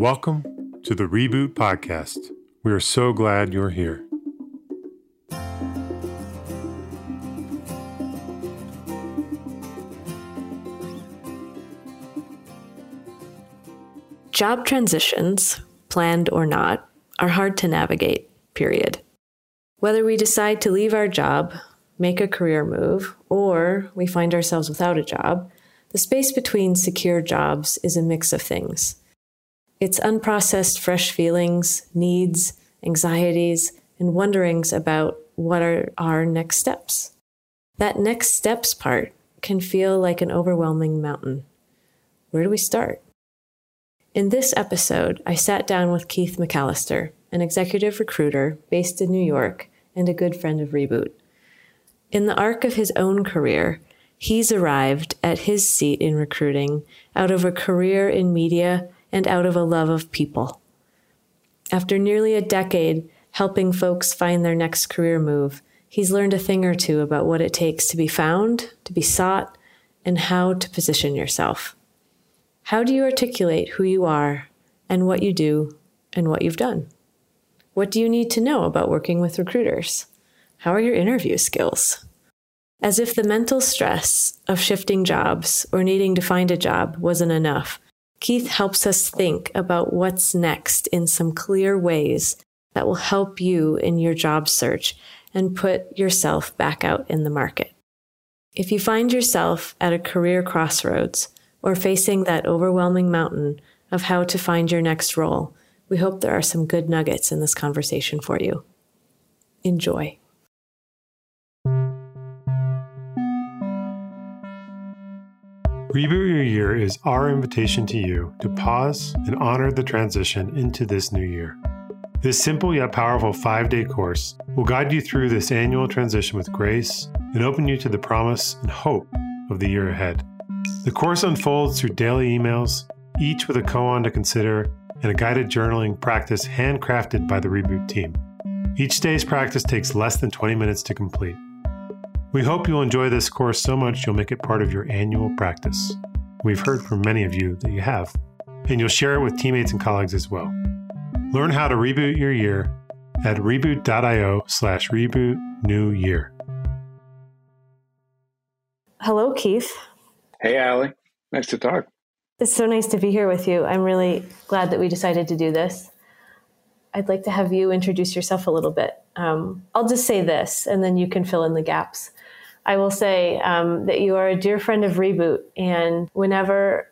Welcome to the Reboot Podcast. We are so glad you're here. Job transitions, planned or not, are hard to navigate, period. Whether we decide to leave our job, make a career move, or we find ourselves without a job, the space between secure jobs is a mix of things. It's unprocessed fresh feelings, needs, anxieties, and wonderings about what are our next steps. That next steps part can feel like an overwhelming mountain. Where do we start? In this episode, I sat down with Keith McAllister, an executive recruiter based in New York and a good friend of Reboot. In the arc of his own career, he's arrived at his seat in recruiting out of a career in media and out of a love of people. After nearly a decade helping folks find their next career move, he's learned a thing or two about what it takes to be found, to be sought, and how to position yourself. How do you articulate who you are and what you do and what you've done? What do you need to know about working with recruiters? How are your interview skills? As if the mental stress of shifting jobs or needing to find a job wasn't enough, Keith helps us think about what's next in some clear ways that will help you in your job search and put yourself back out in the market. If you find yourself at a career crossroads, or facing that overwhelming mountain of how to find your next role, we hope there are some good nuggets in this conversation for you. Enjoy. Reboot Your Year is our invitation to you to pause and honor the transition into this new year. This simple yet powerful five day course will guide you through this annual transition with grace and open you to the promise and hope of the year ahead. The course unfolds through daily emails, each with a koan to consider and a guided journaling practice handcrafted by the Reboot team. Each day's practice takes less than 20 minutes to complete. We hope you'll enjoy this course so much you'll make it part of your annual practice. We've heard from many of you that you have, and you'll share it with teammates and colleagues as well. Learn how to reboot your year at reboot.io slash reboot new year. Hello, Keith. Hey, Ali. Nice to talk. It's so nice to be here with you. I'm really glad that we decided to do this. I'd like to have you introduce yourself a little bit. Um, I'll just say this, and then you can fill in the gaps. I will say um, that you are a dear friend of Reboot, and whenever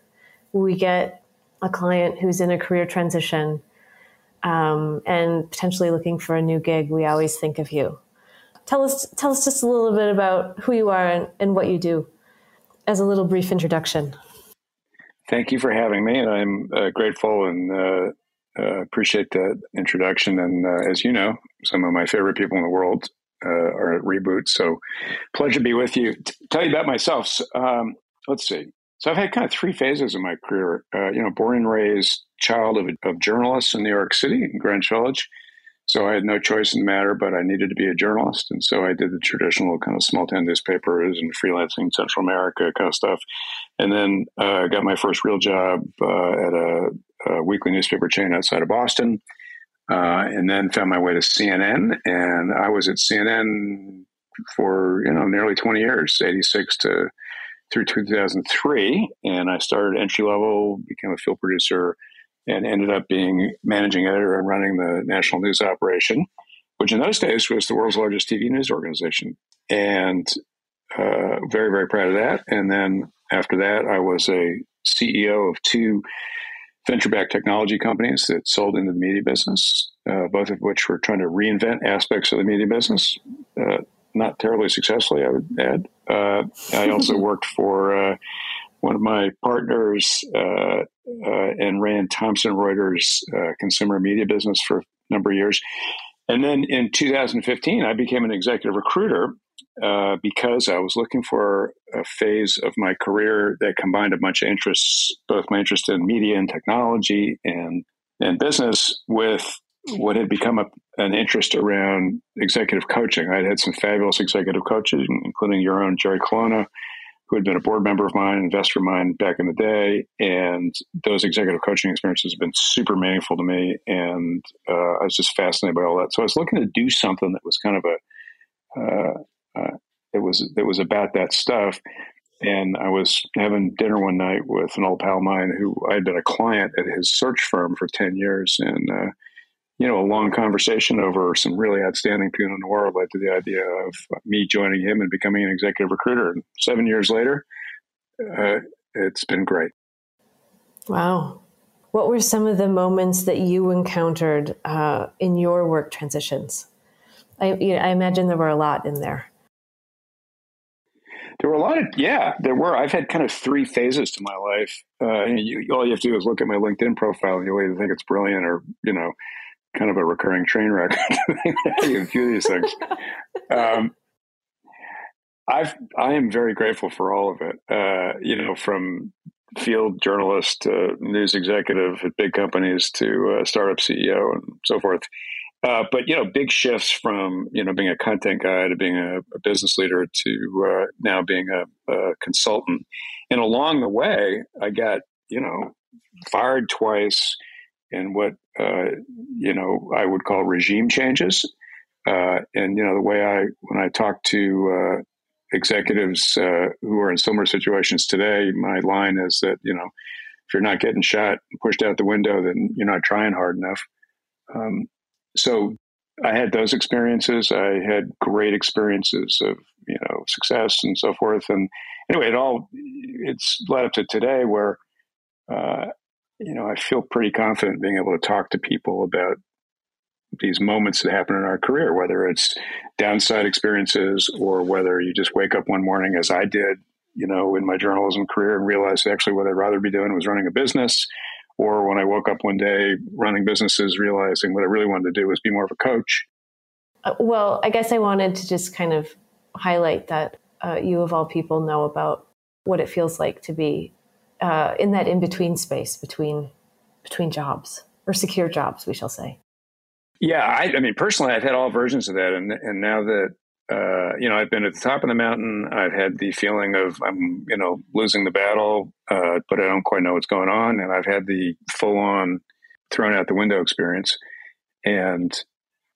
we get a client who's in a career transition um, and potentially looking for a new gig, we always think of you. Tell us, tell us just a little bit about who you are and, and what you do as a little brief introduction. Thank you for having me, and I'm uh, grateful and uh, uh, appreciate that introduction. And uh, as you know, some of my favorite people in the world uh, at Reboot, so pleasure to be with you. T- tell you about myself. So, um, let's see. So I've had kind of three phases in my career. Uh, you know, born and raised child of, of journalists in New York City, in Greenwich Village. So I had no choice in the matter, but I needed to be a journalist. And so I did the traditional kind of small town newspapers and freelancing Central America kind of stuff. And then I uh, got my first real job uh, at a, a, weekly newspaper chain outside of Boston. Uh, and then found my way to CNN. And I was at CNN for, you know, nearly 20 years, 86 to through 2003. And I started entry level, became a field producer and ended up being managing editor and running the national news operation, which in those days was the world's largest TV news organization. And uh, very, very proud of that. And then after that, I was a CEO of two venture backed technology companies that sold into the media business, uh, both of which were trying to reinvent aspects of the media business. Uh, not terribly successfully, I would add. Uh, I also worked for uh, one of my partners uh, uh, and ran Thomson Reuters uh, consumer media business for a number of years. And then in 2015, I became an executive recruiter uh, because I was looking for a phase of my career that combined a bunch of interests, both my interest in media and technology and and business, with what had become a, an interest around executive coaching. I'd had some fabulous executive coaches, including your own Jerry Colonna, who had been a board member of mine, investor of mine back in the day, and those executive coaching experiences have been super meaningful to me, and uh, I was just fascinated by all that. So I was looking to do something that was kind of a uh, uh, it was it was about that stuff. And I was having dinner one night with an old pal of mine who I had been a client at his search firm for ten years, and uh, you know, a long conversation over some really outstanding the world led to the idea of me joining him and becoming an executive recruiter. And seven years later, uh, it's been great. Wow. What were some of the moments that you encountered uh, in your work transitions? I, you know, I imagine there were a lot in there. There were a lot of, yeah, there were. I've had kind of three phases to my life. Uh, you, all you have to do is look at my LinkedIn profile and you'll either think it's brilliant or, you know, kind of a recurring train wreck. you view these things. Um, I've I am very grateful for all of it. Uh, you know, from field journalist to news executive at big companies to uh, startup CEO and so forth. Uh, but you know, big shifts from you know being a content guy to being a, a business leader to uh, now being a, a, consultant. And along the way, I got you know fired twice in what uh, you know I would call regime changes. Uh, and you know the way I when I talk to uh, executives uh, who are in similar situations today, my line is that you know if you're not getting shot pushed out the window, then you're not trying hard enough. Um, so I had those experiences. I had great experiences of you know success and so forth. And anyway, it all it's led up to today where uh, you know, I feel pretty confident being able to talk to people about these moments that happen in our career, whether it's downside experiences or whether you just wake up one morning, as I did, you know, in my journalism career and realize actually what I'd rather be doing was running a business. Or when I woke up one day running businesses, realizing what I really wanted to do was be more of a coach. Uh, well, I guess I wanted to just kind of highlight that uh, you, of all people, know about what it feels like to be uh, in that in between space between between jobs or secure jobs, we shall say. Yeah, I, I mean, personally, I've had all versions of that, and and now that uh, you know, I've been at the top of the mountain. I've had the feeling of I'm, you know, losing the battle, uh, but I don't quite know what's going on. And I've had the full on thrown out the window experience. And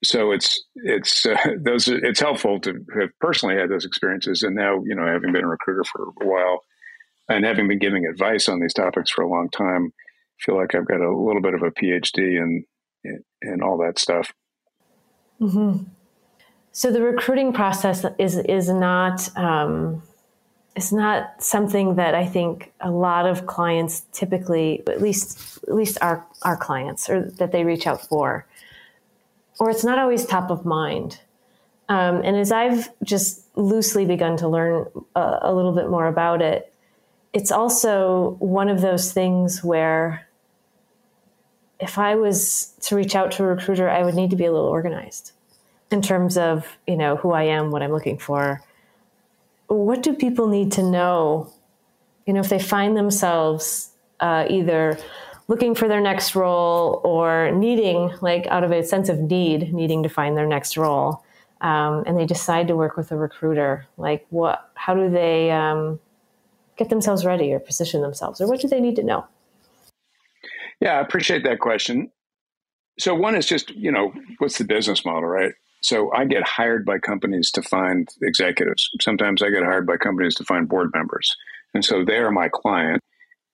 so it's it's uh, those it's helpful to have personally had those experiences. And now, you know, having been a recruiter for a while, and having been giving advice on these topics for a long time, I feel like I've got a little bit of a PhD in in all that stuff. Mm-hmm. So the recruiting process is is not um, not something that I think a lot of clients typically, at least at least our our clients, or that they reach out for, or it's not always top of mind. Um, and as I've just loosely begun to learn a, a little bit more about it, it's also one of those things where if I was to reach out to a recruiter, I would need to be a little organized in terms of, you know, who I am, what I'm looking for. What do people need to know? You know, if they find themselves uh, either looking for their next role or needing, like out of a sense of need, needing to find their next role, um, and they decide to work with a recruiter, like what, how do they, um, get themselves ready or position themselves, or what do they need to know? Yeah, I appreciate that question. So, one is just, you know, what's the business model, right? So, I get hired by companies to find executives. Sometimes I get hired by companies to find board members. And so they are my client.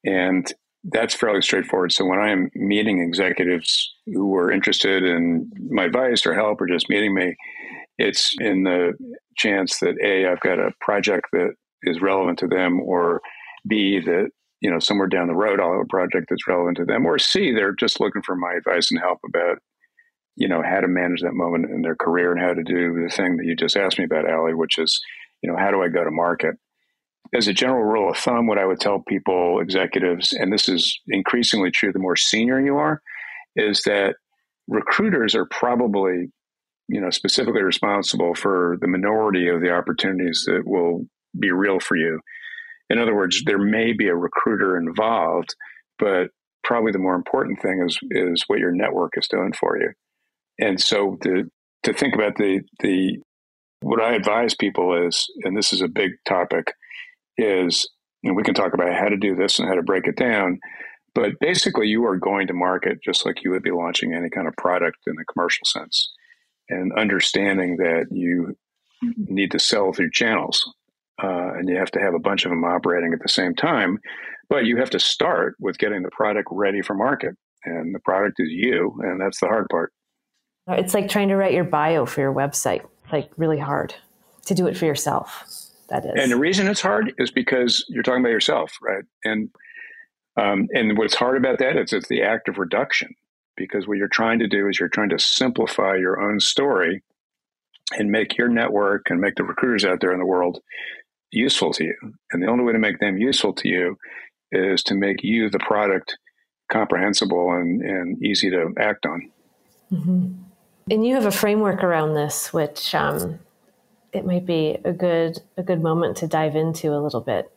And that's fairly straightforward. So, when I am meeting executives who are interested in my advice or help or just meeting me, it's in the chance that A, I've got a project that is relevant to them, or B, that you know somewhere down the road I'll have a project that's relevant to them, or C, they're just looking for my advice and help about you know how to manage that moment in their career and how to do the thing that you just asked me about, Ali, which is you know how do I go to market. As a general rule of thumb, what I would tell people, executives, and this is increasingly true the more senior you are, is that recruiters are probably you know specifically responsible for the minority of the opportunities that will be real for you. In other words, there may be a recruiter involved, but probably the more important thing is is what your network is doing for you. And so to to think about the the what I advise people is, and this is a big topic, is, and we can talk about how to do this and how to break it down. But basically, you are going to market just like you would be launching any kind of product in the commercial sense, and understanding that you need to sell through channels, uh, and you have to have a bunch of them operating at the same time. But you have to start with getting the product ready for market, and the product is you, and that's the hard part. It's like trying to write your bio for your website. It's like really hard to do it for yourself. That is. And the reason it's hard is because you're talking about yourself, right? And um, and what's hard about that is it's the act of reduction because what you're trying to do is you're trying to simplify your own story and make your network and make the recruiters out there in the world useful to you. And the only way to make them useful to you is to make you the product comprehensible and, and easy to act on. Mm-hmm. And you have a framework around this, which um, it might be a good a good moment to dive into a little bit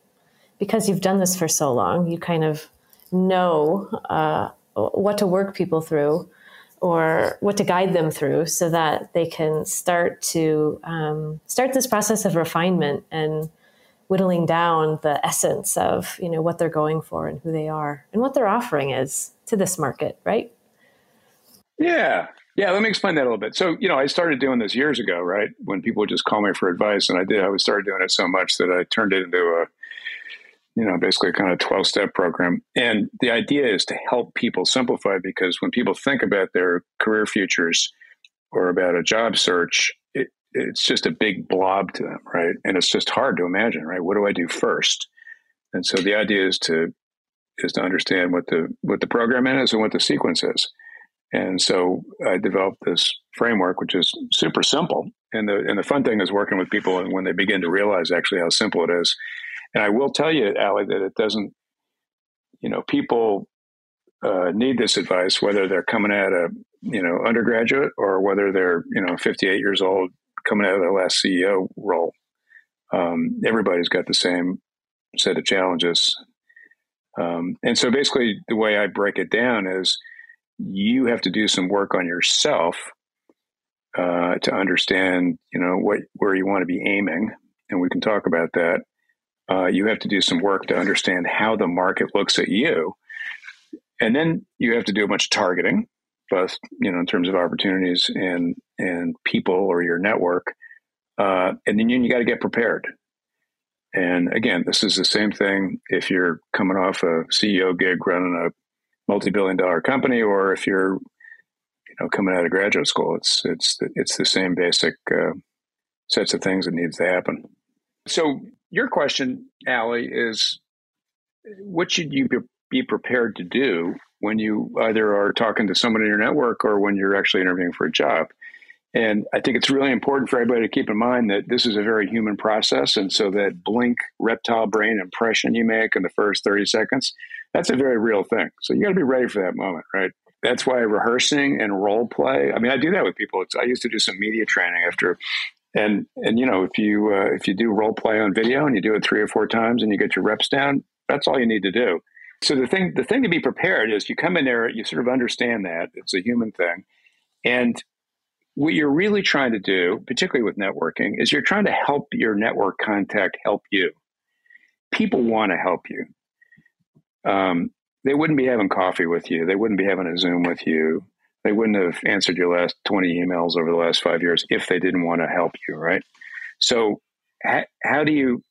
because you've done this for so long. You kind of know uh, what to work people through or what to guide them through so that they can start to um, start this process of refinement and whittling down the essence of you know what they're going for and who they are and what their offering is to this market right yeah yeah, let me explain that a little bit. So, you know, I started doing this years ago, right? When people would just call me for advice, and I did. I was started doing it so much that I turned it into a, you know, basically a kind of twelve step program. And the idea is to help people simplify because when people think about their career futures or about a job search, it, it's just a big blob to them, right? And it's just hard to imagine, right? What do I do first? And so the idea is to is to understand what the what the program is and what the sequence is. And so I developed this framework, which is super simple. And the and the fun thing is working with people and when they begin to realize actually how simple it is. And I will tell you, Ali, that it doesn't. You know, people uh, need this advice whether they're coming out of you know undergraduate or whether they're you know 58 years old coming out of their last CEO role. Um, everybody's got the same set of challenges. Um, and so basically, the way I break it down is you have to do some work on yourself uh, to understand, you know, what where you want to be aiming, and we can talk about that. Uh, you have to do some work to understand how the market looks at you, and then you have to do a bunch of targeting, both you know in terms of opportunities and and people or your network, uh, and then you, you got to get prepared. And again, this is the same thing if you're coming off a CEO gig running a multi-billion dollar company or if you're you know coming out of graduate school it's it's it's the same basic uh, sets of things that needs to happen. So your question Ali is what should you be prepared to do when you either are talking to someone in your network or when you're actually interviewing for a job and I think it's really important for everybody to keep in mind that this is a very human process. And so that blink reptile brain impression you make in the first 30 seconds, that's a very real thing. So you got to be ready for that moment, right? That's why rehearsing and role play. I mean, I do that with people. It's, I used to do some media training after, and and you know, if you uh, if you do role play on video and you do it three or four times and you get your reps down, that's all you need to do. So the thing the thing to be prepared is you come in there, you sort of understand that it's a human thing, and what you're really trying to do, particularly with networking, is you're trying to help your network contact help you. People want to help you um, they wouldn't be having coffee with you. They wouldn't be having a Zoom with you. They wouldn't have answered your last 20 emails over the last five years if they didn't want to help you, right? So, how, how do you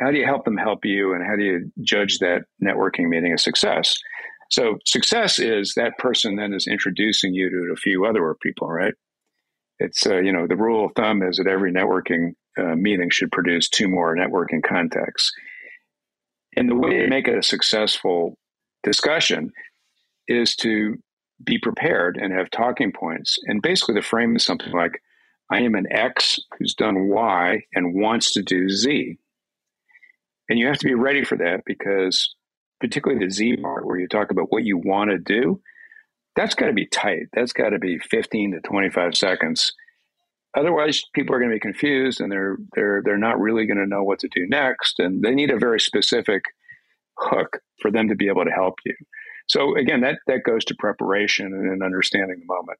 how do you help them help you, and how do you judge that networking meeting a success? So, success is that person then is introducing you to a few other people, right? It's uh, you know the rule of thumb is that every networking uh, meeting should produce two more networking contacts. And the way to make it a successful discussion is to be prepared and have talking points. And basically, the frame is something like I am an X who's done Y and wants to do Z. And you have to be ready for that because, particularly the Z part, where you talk about what you want to do, that's got to be tight. That's got to be 15 to 25 seconds. Otherwise, people are going to be confused and they're they're they're not really going to know what to do next, and they need a very specific hook for them to be able to help you. So again, that that goes to preparation and understanding the moment.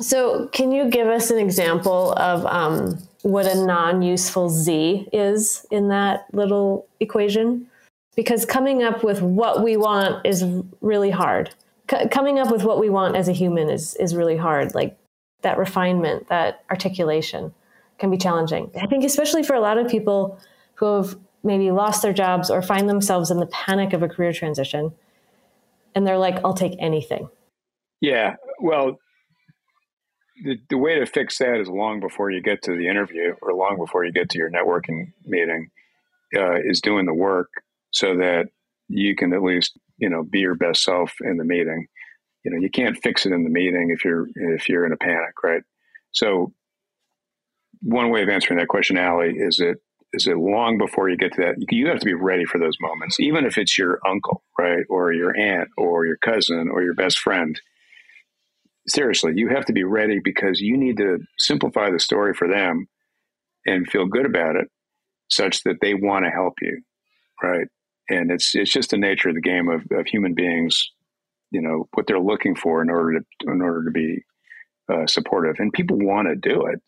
So, can you give us an example of um, what a non useful Z is in that little equation? Because coming up with what we want is really hard. C- coming up with what we want as a human is, is really hard. Like that refinement, that articulation can be challenging. I think, especially for a lot of people who have maybe lost their jobs or find themselves in the panic of a career transition. And they're like, I'll take anything. Yeah. Well, the, the way to fix that is long before you get to the interview or long before you get to your networking meeting uh, is doing the work so that you can at least you know be your best self in the meeting you know you can't fix it in the meeting if you're if you're in a panic right so one way of answering that question Ali is it is it long before you get to that you have to be ready for those moments even if it's your uncle right or your aunt or your cousin or your best friend seriously, you have to be ready because you need to simplify the story for them and feel good about it such that they want to help you. Right. And it's it's just the nature of the game of, of human beings, you know, what they're looking for in order to in order to be uh, supportive. And people want to do it.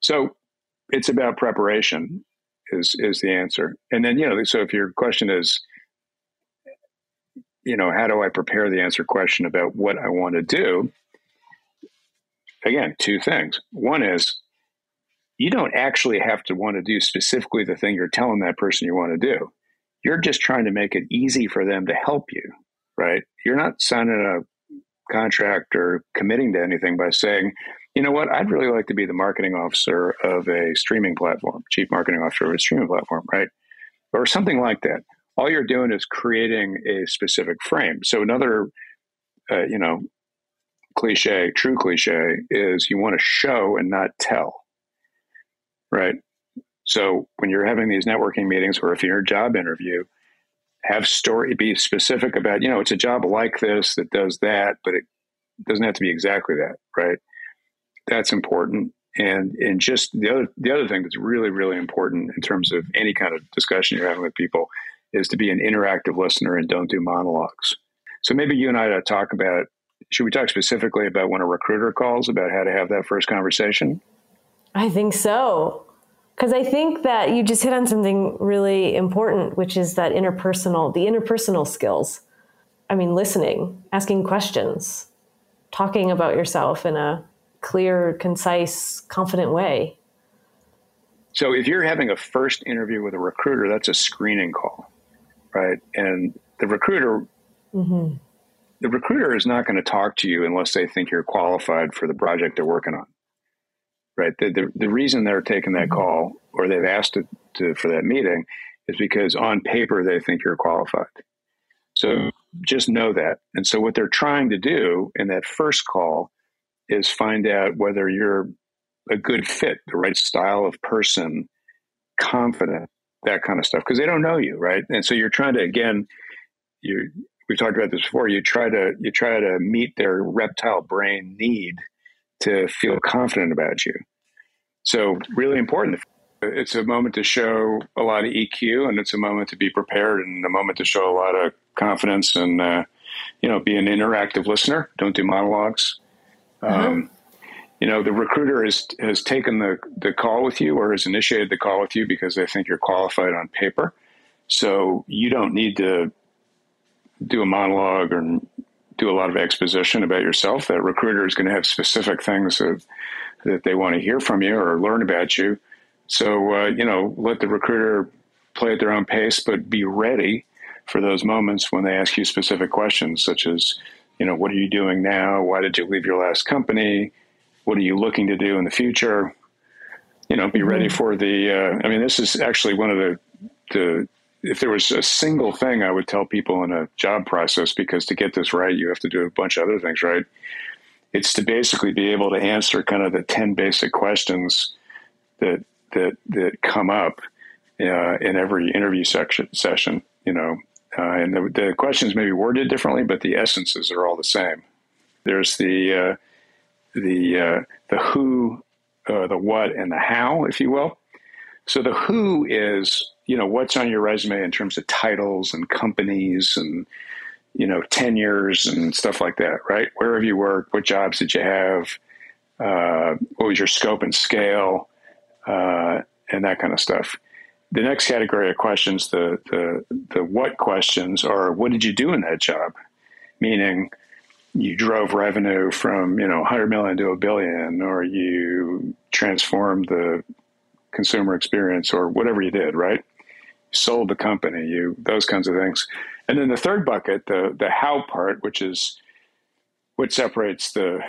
So it's about preparation is is the answer. And then, you know, so if your question is, you know, how do I prepare the answer question about what I want to do? again, two things. One is you don't actually have to want to do specifically the thing you're telling that person you want to do. You're just trying to make it easy for them to help you, right? You're not signing a contract or committing to anything by saying, you know what, I'd really like to be the marketing officer of a streaming platform, chief marketing officer of a streaming platform, right? Or something like that. All you're doing is creating a specific frame. So another, uh, you know, cliche, true cliche, is you want to show and not tell. Right. So when you're having these networking meetings or if you're a job interview, have story be specific about, you know, it's a job like this that does that, but it doesn't have to be exactly that, right? That's important. And and just the other the other thing that's really, really important in terms of any kind of discussion you're having with people is to be an interactive listener and don't do monologues. So maybe you and I talk about should we talk specifically about when a recruiter calls about how to have that first conversation? I think so. Because I think that you just hit on something really important, which is that interpersonal, the interpersonal skills. I mean, listening, asking questions, talking about yourself in a clear, concise, confident way. So if you're having a first interview with a recruiter, that's a screening call, right? And the recruiter mm-hmm the recruiter is not going to talk to you unless they think you're qualified for the project they're working on. Right. The, the, the reason they're taking that mm-hmm. call or they've asked to, to, for that meeting is because on paper they think you're qualified. So just know that. And so what they're trying to do in that first call is find out whether you're a good fit, the right style of person, confident, that kind of stuff, because they don't know you, right? And so you're trying to again, you we've talked about this before. You try to you try to meet their reptile brain need to feel confident about you. So really important. It's a moment to show a lot of EQ, and it's a moment to be prepared, and a moment to show a lot of confidence, and uh, you know, be an interactive listener. Don't do monologues. Uh-huh. Um, you know, the recruiter has has taken the the call with you or has initiated the call with you because they think you're qualified on paper. So you don't need to do a monologue or do a lot of exposition about yourself. That recruiter is going to have specific things that, that they want to hear from you or learn about you. So, uh, you know, let the recruiter play at their own pace, but be ready for those moments when they ask you specific questions, such as, you know, what are you doing now? Why did you leave your last company? What are you looking to do in the future? You know, be ready mm-hmm. for the. Uh, I mean, this is actually one of the the if there was a single thing I would tell people in a job process, because to get this right, you have to do a bunch of other things right. It's to basically be able to answer kind of the ten basic questions that that that come up uh, in every interview section session. You know, uh, and the, the, questions may be worded differently, but the essences are all the same. There's the uh, the uh, the who, uh, the what, and the how, if you will. So the who is you know what's on your resume in terms of titles and companies and you know tenures and stuff like that right where have you worked what jobs did you have Uh, what was your scope and scale? Uh, and that kind of stuff. The next category of questions, the, the, the what questions, are what did you do in that job? Meaning, you drove revenue from you know 100 million to a billion, or you transformed the consumer experience, or whatever you did, right? Sold the company, you those kinds of things. And then the third bucket, the the how part, which is what separates the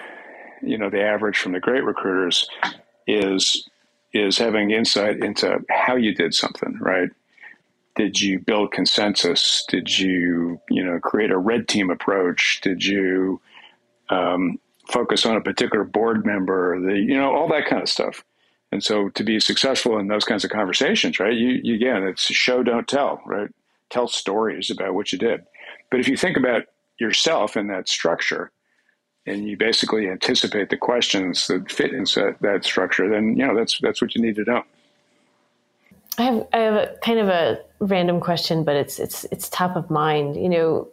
you know the average from the great recruiters, is is having insight into how you did something, right? Did you build consensus? Did you you know create a red team approach? Did you um, focus on a particular board member? The you know all that kind of stuff. And so to be successful in those kinds of conversations, right? You, you again, it's show, don't tell, right? Tell stories about what you did. But if you think about yourself in that structure, and you basically anticipate the questions that fit into that structure, then you know that's that's what you need to know. I have I have a kind of a random question, but it's it's it's top of mind. You know,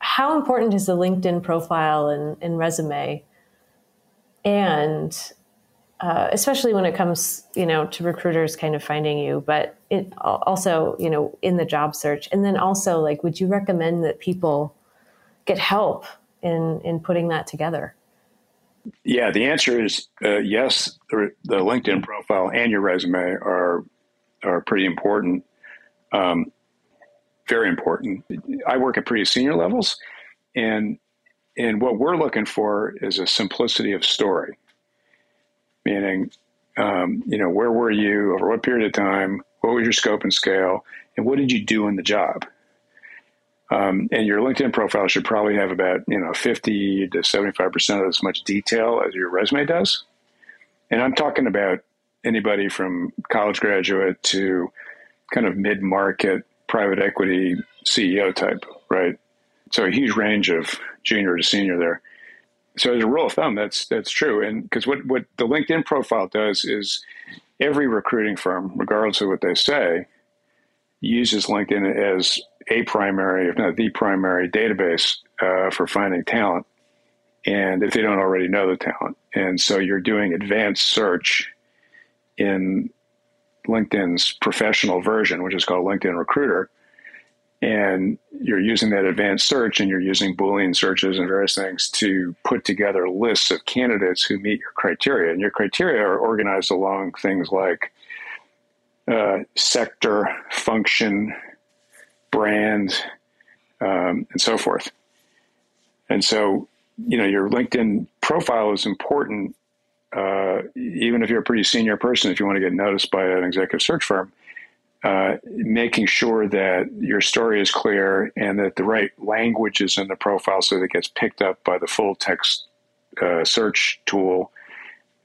how important is the LinkedIn profile and, and resume? And uh, especially when it comes, you know, to recruiters kind of finding you, but it also, you know, in the job search. And then also, like, would you recommend that people get help in in putting that together? Yeah, the answer is uh, yes. The, LinkedIn profile and your resume are are pretty important, um, very important. I work at pretty senior levels, and and what we're looking for is a simplicity of story meaning, um, you know, where were you over what period of time? What was your scope and scale? And what did you do in the job? Um, and your LinkedIn profile should probably have about, you know, 50 to 75% of as much detail as your resume does. And I'm talking about anybody from college graduate to kind of mid market private equity CEO type, right? So a huge range of junior to senior there so as a rule of thumb, that's that's true. And because what what the LinkedIn profile does is every recruiting firm, regardless of what they say, uses LinkedIn as a primary, if not the primary, database uh, for finding talent. And if they don't already know the talent, and so you're doing advanced search in LinkedIn's professional version, which is called LinkedIn Recruiter, and you're using that advanced search and you're using Boolean searches and various things to put together lists of candidates who meet your criteria. And your criteria are organized along things like uh, sector, function, brand, um, and so forth. And so, you know, your LinkedIn profile is important, uh, even if you're a pretty senior person, if you want to get noticed by an executive search firm uh, making sure that your story is clear and that the right language is in the profile so that it gets picked up by the full text uh, search tool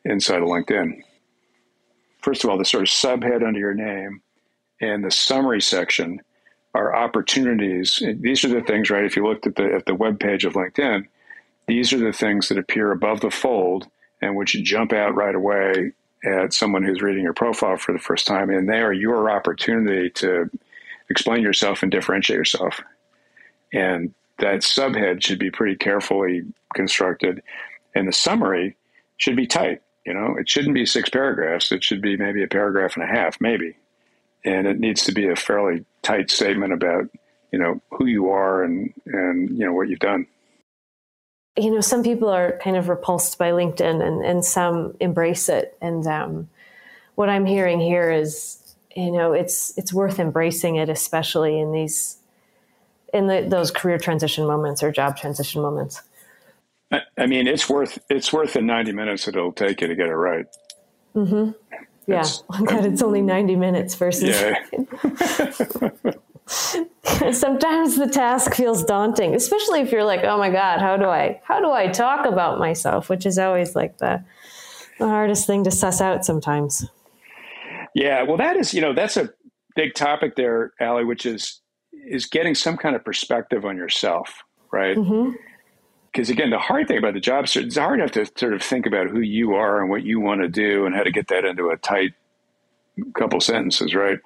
inside of LinkedIn. First of all, the sort of subhead under your name and the summary section are opportunities. These are the things, right? If you looked at the at the web page of LinkedIn, these are the things that appear above the fold and which jump out right away at someone who's reading your profile for the first time, and they are your opportunity to explain yourself and differentiate yourself. And that subhead should be pretty carefully constructed, and the summary should be tight. You know, it shouldn't be six paragraphs. It should be maybe a paragraph and a half, maybe. And it needs to be a fairly tight statement about, you know, who you are and and you know what you've done you know, some people are kind of repulsed by LinkedIn and, and some embrace it. And um, what I'm hearing here is, you know, it's it's worth embracing it, especially in these in the, those career transition moments or job transition moments. I mean, it's worth it's worth the 90 minutes that it'll take you to get it right. Mm-hmm. Yeah, it's, God, it's only 90 minutes versus. Yeah. sometimes the task feels daunting especially if you're like oh my god how do i how do i talk about myself which is always like the, the hardest thing to suss out sometimes yeah well that is you know that's a big topic there Ali, which is is getting some kind of perspective on yourself right mm-hmm because again, the hard thing about the job search, it's hard enough to sort of think about who you are and what you want to do and how to get that into a tight couple sentences, right?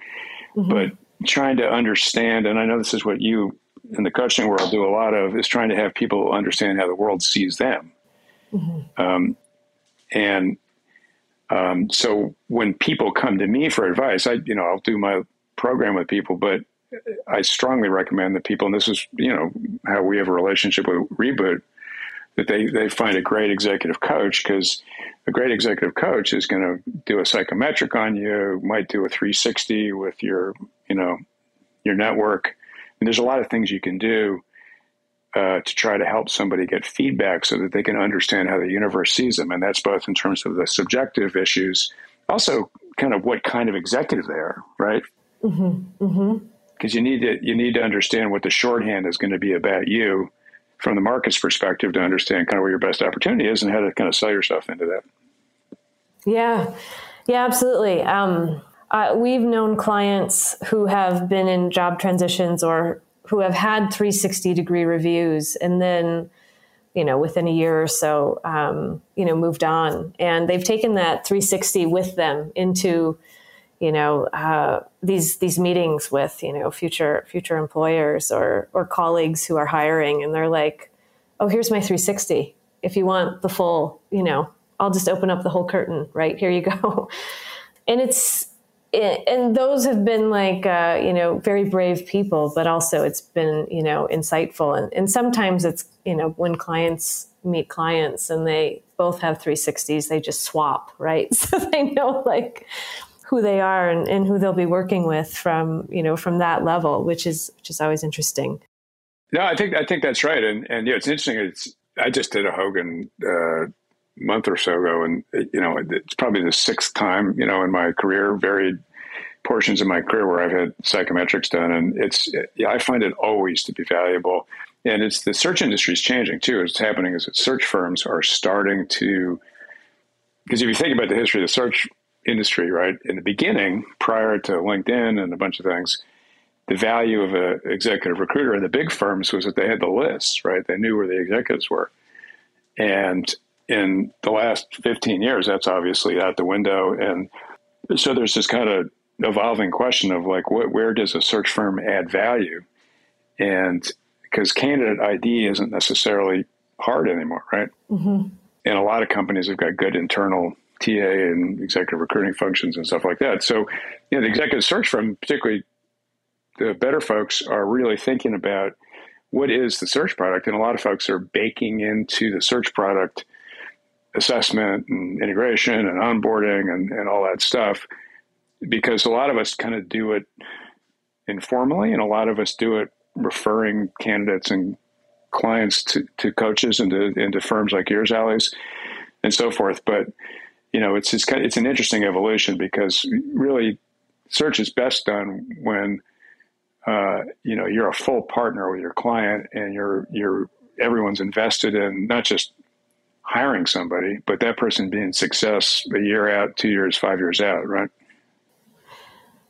Mm-hmm. But trying to understand, and I know this is what you in the coaching world do a lot of, is trying to have people understand how the world sees them. Mm-hmm. Um, And um, so when people come to me for advice, I, you know, I'll do my program with people, but I strongly recommend that people, and this is, you know, how we have a relationship with Reboot, that they, they find a great executive coach because a great executive coach is going to do a psychometric on you, might do a 360 with your, you know, your network. And there's a lot of things you can do uh, to try to help somebody get feedback so that they can understand how the universe sees them. And that's both in terms of the subjective issues, also kind of what kind of executive they are, right? Because mm-hmm. mm-hmm. you need to you need to understand what the shorthand is going to be about you from the market's perspective to understand kind of where your best opportunity is and how to kind of sell yourself into that. Yeah, yeah, absolutely. Um, uh, we've known clients who have been in job transitions or who have had 360 degree reviews and then you know within a year or so um, you know moved on and they've taken that 360 with them into you know uh, these these meetings with you know future future employers or or colleagues who are hiring and they're like oh here's my 360 if you want the full you know i'll just open up the whole curtain right? Here you go. And it's and those have been like uh, you know very brave people but also it's been you know insightful. And, and sometimes it's you know when clients meet clients and they both have 360s they just swap right? So they know like who they are and, and who they'll be working with from you know from that level which is which is always interesting no i think i think that's right and and yeah it's interesting it's i just did a Hogan uh, month or so ago, and you know it's probably the sixth time you know in my career, varied portions of my career where I've had psychometrics done, and it's yeah, I find it always to be valuable. And it's the search industry is changing too. What's happening is that search firms are starting to because if you think about the history of the search industry, right in the beginning, prior to LinkedIn and a bunch of things, the value of an executive recruiter in the big firms was that they had the lists, right? They knew where the executives were, and in the last 15 years, that's obviously out the window. And so there's this kind of evolving question of like, what, where does a search firm add value? And because candidate ID isn't necessarily hard anymore, right? Mm-hmm. And a lot of companies have got good internal TA and executive recruiting functions and stuff like that. So, you know, the executive search firm, particularly the better folks, are really thinking about what is the search product. And a lot of folks are baking into the search product assessment and integration and onboarding and, and all that stuff because a lot of us kind of do it informally and a lot of us do it referring candidates and clients to, to coaches and to, into firms like yours, Ali's, and so forth. But you know, it's it's, it's an interesting evolution because really, search is best done when uh, you know you're a full partner with your client and you're you're everyone's invested in not just hiring somebody, but that person being success a year out, two years, five years out, right?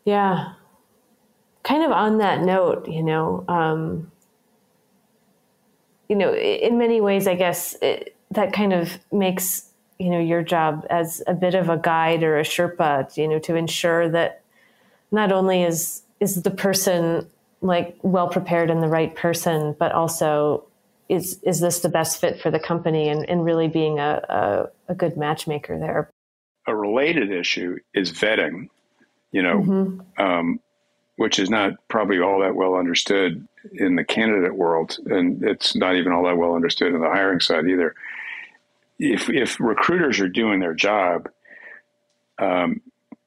Yeah. Kind of on that note, you know, um, you know, in many ways, I guess it, that kind of makes you know your job as a bit of a guide or a Sherpa, you know, to ensure that not only is is the person like well prepared and the right person, but also is is this the best fit for the company and, and really being a, a, a good matchmaker there. A related issue is vetting, you know, mm-hmm. um, which is not probably all that well understood in the candidate world, and it's not even all that well understood in the hiring side either. If if recruiters are doing their job, um,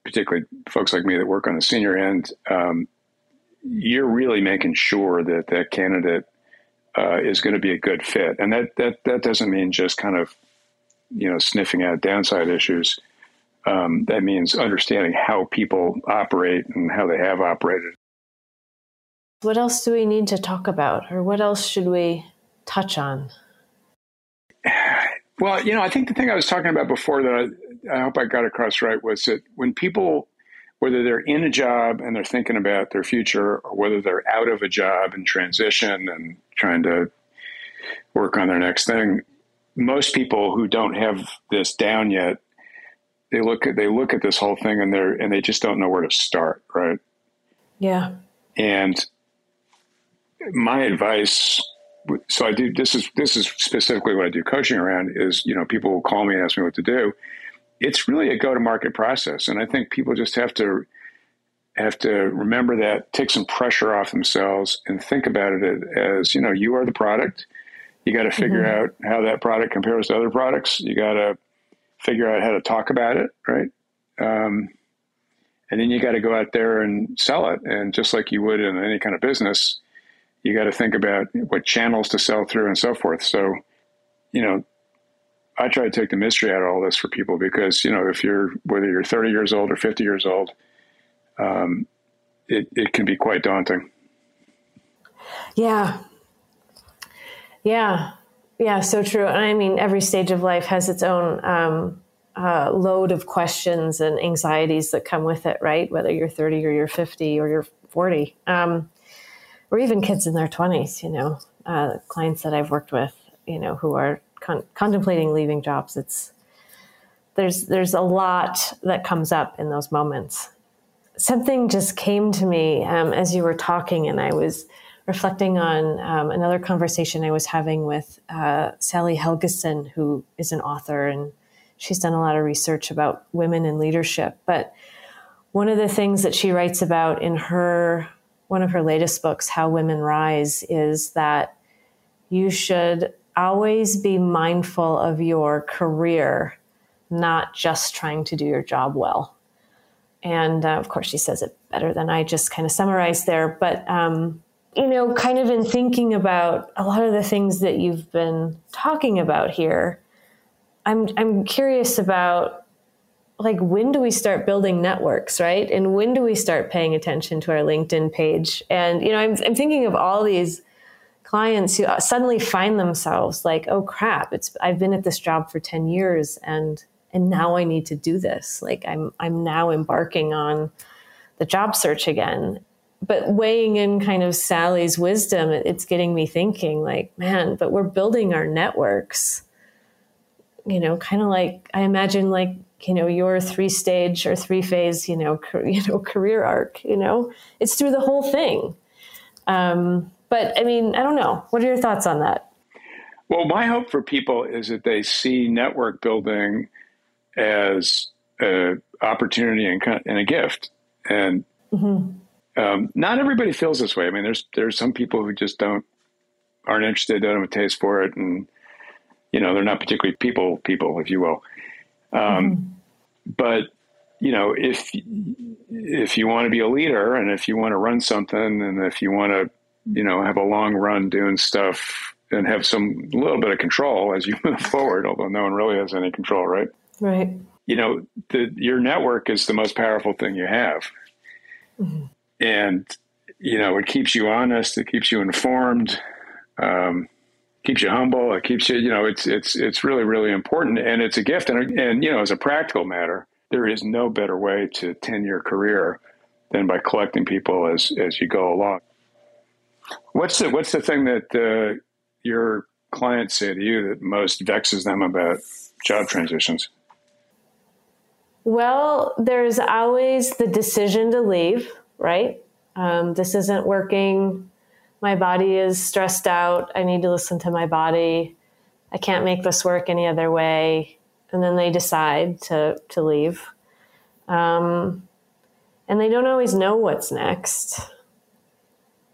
particularly folks like me that work on the senior end, um, you're really making sure that that candidate uh, is going to be a good fit. And that, that, that doesn't mean just kind of, you know, sniffing out downside issues. Um, that means understanding how people operate and how they have operated. What else do we need to talk about, or what else should we touch on? Well, you know, I think the thing I was talking about before that I, I hope I got across right was that when people whether they're in a job and they're thinking about their future or whether they're out of a job and transition and trying to work on their next thing most people who don't have this down yet they look at they look at this whole thing and they're and they just don't know where to start right? Yeah. And my advice so I do this is this is specifically what I do coaching around is you know people will call me and ask me what to do. It's really a go to market process, and I think people just have to have to remember that, take some pressure off themselves, and think about it as you know you are the product. You got to figure mm-hmm. out how that product compares to other products. You got to figure out how to talk about it, right? Um, and then you got to go out there and sell it. And just like you would in any kind of business, you got to think about what channels to sell through and so forth. So, you know, I try to take the mystery out of all this for people because, you know, if you're, whether you're 30 years old or 50 years old, um, it, it can be quite daunting. Yeah. Yeah. Yeah. So true. And I mean, every stage of life has its own, um, uh, load of questions and anxieties that come with it, right? Whether you're 30 or you're 50 or you're 40. Um, or even kids in their 20s, you know, uh, clients that I've worked with, you know, who are con- contemplating leaving jobs. It's there's there's a lot that comes up in those moments. Something just came to me um, as you were talking, and I was reflecting on um, another conversation I was having with uh, Sally Helgesen, who is an author and she's done a lot of research about women in leadership. But one of the things that she writes about in her one of her latest books, How Women Rise, is that you should always be mindful of your career, not just trying to do your job well. And uh, of course, she says it better than I just kind of summarized there. But, um, you know, kind of in thinking about a lot of the things that you've been talking about here, I'm, I'm curious about like when do we start building networks right? And when do we start paying attention to our linkedin page? And you know i'm, I'm thinking of all these clients who uh, suddenly find themselves like oh crap it's i've been at this job for 10 years and and now i need to do this. Like i'm i'm now embarking on the job search again. But weighing in kind of sally's wisdom it's getting me thinking like man but we're building our networks you know kind of like i imagine like you know your three stage or three phase you know you know career arc you know? It's through the whole thing. Um, but i mean i don't know. What are your thoughts on that? Well my hope for people is that they see network building as an opportunity and, and a gift. And mm-hmm. um, not everybody feels this way. I mean there's there's some people who just don't aren't interested don't have a taste for it and you know they're not particularly people people if you will um, mm-hmm. But you know, if if you want to be a leader and if you want to run something and if you want to, you know, have a long run doing stuff and have some little bit of control as you move forward, although no one really has any control, right? Right. You know, the, your network is the most powerful thing you have, mm-hmm. and you know it keeps you honest, it keeps you informed. Um, keeps you humble. It keeps you, you know, it's it's it's really really important, and it's a gift. And and you know, as a practical matter, there is no better way to tend your career than by collecting people as as you go along. What's the what's the thing that uh, your clients say to you that most vexes them about job transitions? Well, there's always the decision to leave, right? Um, this isn't working my body is stressed out. I need to listen to my body. I can't make this work any other way. And then they decide to, to leave. Um, and they don't always know what's next.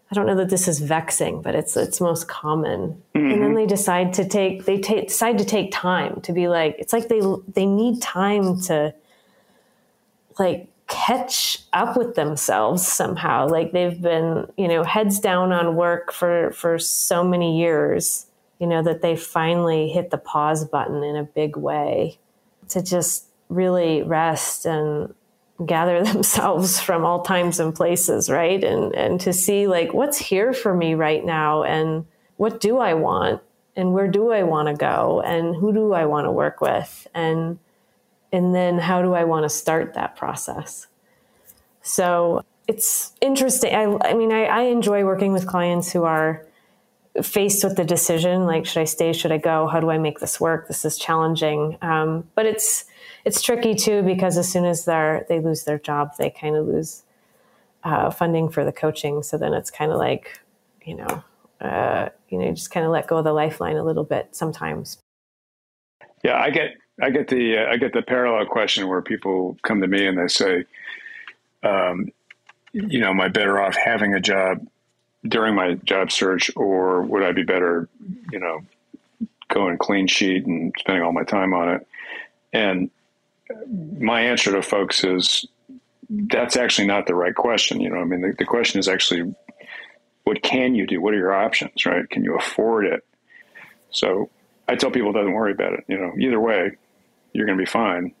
I don't know that this is vexing, but it's it's most common. Mm-hmm. And then mm-hmm. they decide to take they take decide to take time to be like it's like they they need time to like catch up with themselves somehow. Like they've been you know heads down on work for for so many years you know that they finally hit the pause button in a big way to just really rest and gather themselves from all times and places right? And and to see like what's here for me right now and what do i want? And where do i want to go? And who do i want to work with? And and then how do I want to start that process? So it's interesting. I, I mean, I, I, enjoy working with clients who are faced with the decision like, should I stay? Should I go? How do I make this work? This is challenging. Um, but it's it's tricky too because as soon as they're they lose their job, they kind of lose uh, funding for the coaching. So then it's kind of like, you know, uh, you know, just kind of let go of the lifeline a little bit sometimes. Yeah, I get I get the uh, I get the parallel question where people come to me and they say, um, you know, am I better off having a job during my job search, or would I be better, you know, going clean sheet and spending all my time on it? And my answer to folks is that's actually not the right question. You know, I mean, the, the question is actually, what can you do? What are your options, right? Can you afford it? So I tell people, doesn't worry about it. You know, either way, you're going to be fine.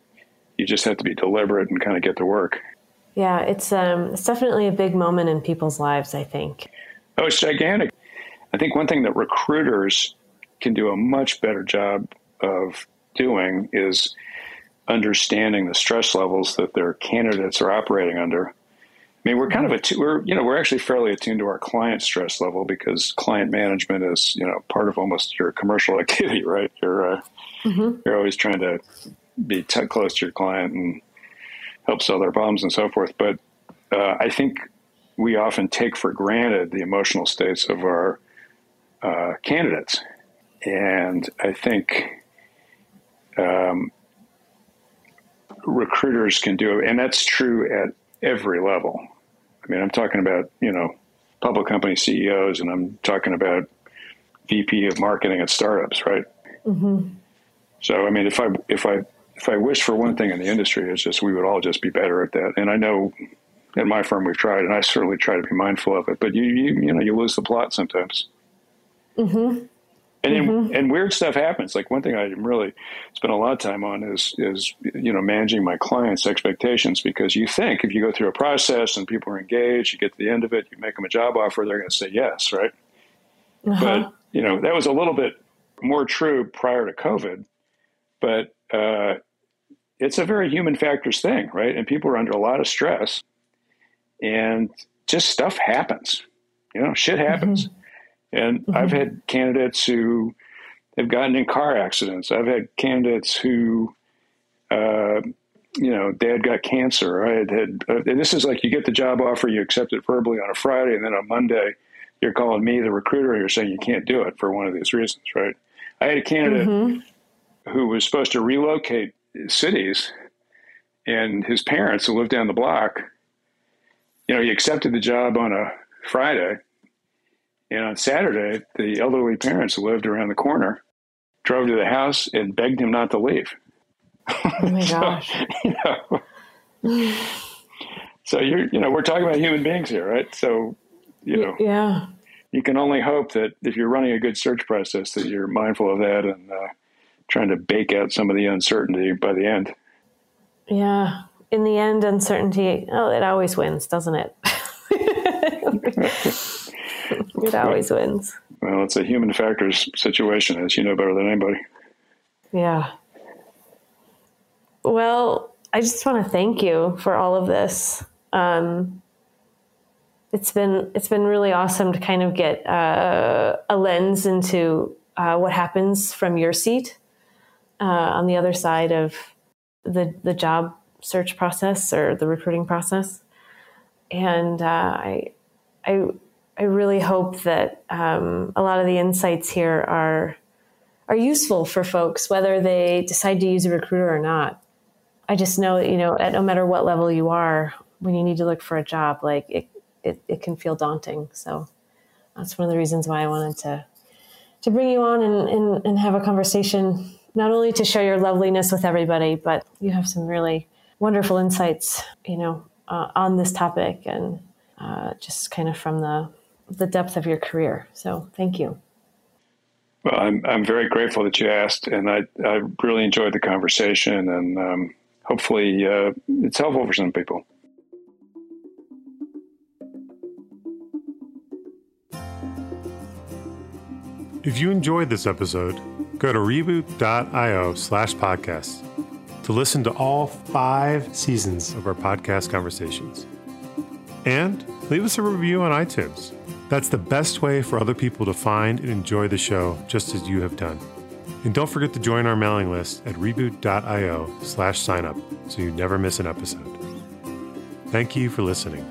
You just have to be deliberate and kind of get to work. Yeah, it's um, it's definitely a big moment in people's lives. I think. Oh, it's gigantic. I think one thing that recruiters can do a much better job of doing is understanding the stress levels that their candidates are operating under. I mean, we're kind of a we're you know we're actually fairly attuned to our client stress level because client management is you know part of almost your commercial activity, right? You're uh, mm-hmm. you're always trying to be t- close to your client and help solve their problems and so forth. But uh, I think we often take for granted the emotional states of our uh, candidates, and I think um, recruiters can do it, and that's true at every level. I mean, I'm talking about you know public company CEOs, and I'm talking about VP of marketing at startups, right? Mm-hmm. So, I mean, if I if I if I wish for one thing in the industry, it's just we would all just be better at that. And I know at my firm we've tried, and I certainly try to be mindful of it. But you you, you know you lose the plot sometimes. Mm-hmm. And mm-hmm. and weird stuff happens. Like one thing I really spend a lot of time on is is you know managing my clients' expectations because you think if you go through a process and people are engaged, you get to the end of it, you make them a job offer, they're going to say yes, right? Uh-huh. But you know that was a little bit more true prior to COVID, but uh, it's a very human factors thing, right? And people are under a lot of stress, and just stuff happens. You know, shit happens. Mm-hmm. And mm-hmm. I've had candidates who have gotten in car accidents. I've had candidates who, uh, you know, dad got cancer. I had had, uh, and this is like you get the job offer, you accept it verbally on a Friday, and then on Monday, you're calling me, the recruiter, and you're saying you can't do it for one of these reasons, right? I had a candidate mm-hmm. Who was supposed to relocate cities, and his parents who lived down the block, you know, he accepted the job on a Friday and on Saturday, the elderly parents who lived around the corner drove to the house and begged him not to leave. Oh my gosh. so, you know, so you're, you know, we're talking about human beings here, right? So, you know, yeah, you can only hope that if you're running a good search process, that you're mindful of that and uh, trying to bake out some of the uncertainty by the end. Yeah. In the end, uncertainty, oh, it always wins, doesn't it? it always wins. Well, it's a human factors situation, as you know better than anybody. Yeah. Well, I just want to thank you for all of this. Um, it's been it's been really awesome to kind of get uh, a lens into uh, what happens from your seat uh, on the other side of the the job search process or the recruiting process, and uh, I I I really hope that um, a lot of the insights here are are useful for folks, whether they decide to use a recruiter or not. I just know that you know, at no matter what level you are, when you need to look for a job, like it, it, it can feel daunting. So that's one of the reasons why I wanted to to bring you on and, and, and have a conversation, not only to share your loveliness with everybody, but you have some really wonderful insights, you know, uh, on this topic and uh, just kind of from the the depth of your career. So thank you. Well, I'm I'm very grateful that you asked, and I I really enjoyed the conversation, and um, hopefully uh, it's helpful for some people. If you enjoyed this episode, go to reboot.io slash podcast to listen to all five seasons of our podcast conversations. And leave us a review on iTunes. That's the best way for other people to find and enjoy the show, just as you have done. And don't forget to join our mailing list at reboot.io slash signup so you never miss an episode. Thank you for listening.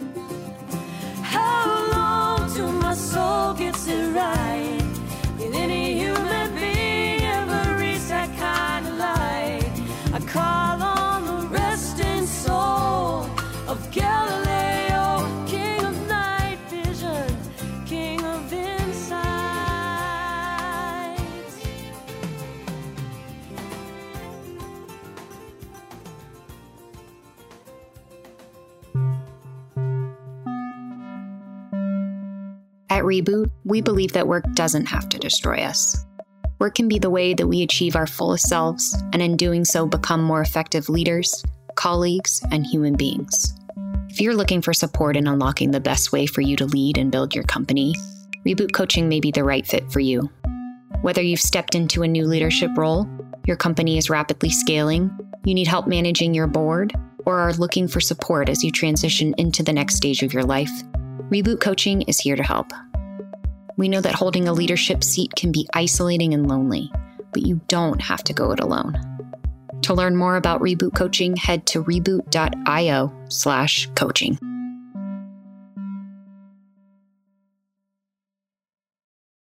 Reboot, we believe that work doesn't have to destroy us. Work can be the way that we achieve our fullest selves, and in doing so, become more effective leaders, colleagues, and human beings. If you're looking for support in unlocking the best way for you to lead and build your company, Reboot Coaching may be the right fit for you. Whether you've stepped into a new leadership role, your company is rapidly scaling, you need help managing your board, or are looking for support as you transition into the next stage of your life, Reboot Coaching is here to help. We know that holding a leadership seat can be isolating and lonely, but you don't have to go it alone. To learn more about Reboot Coaching, head to reboot.io slash coaching.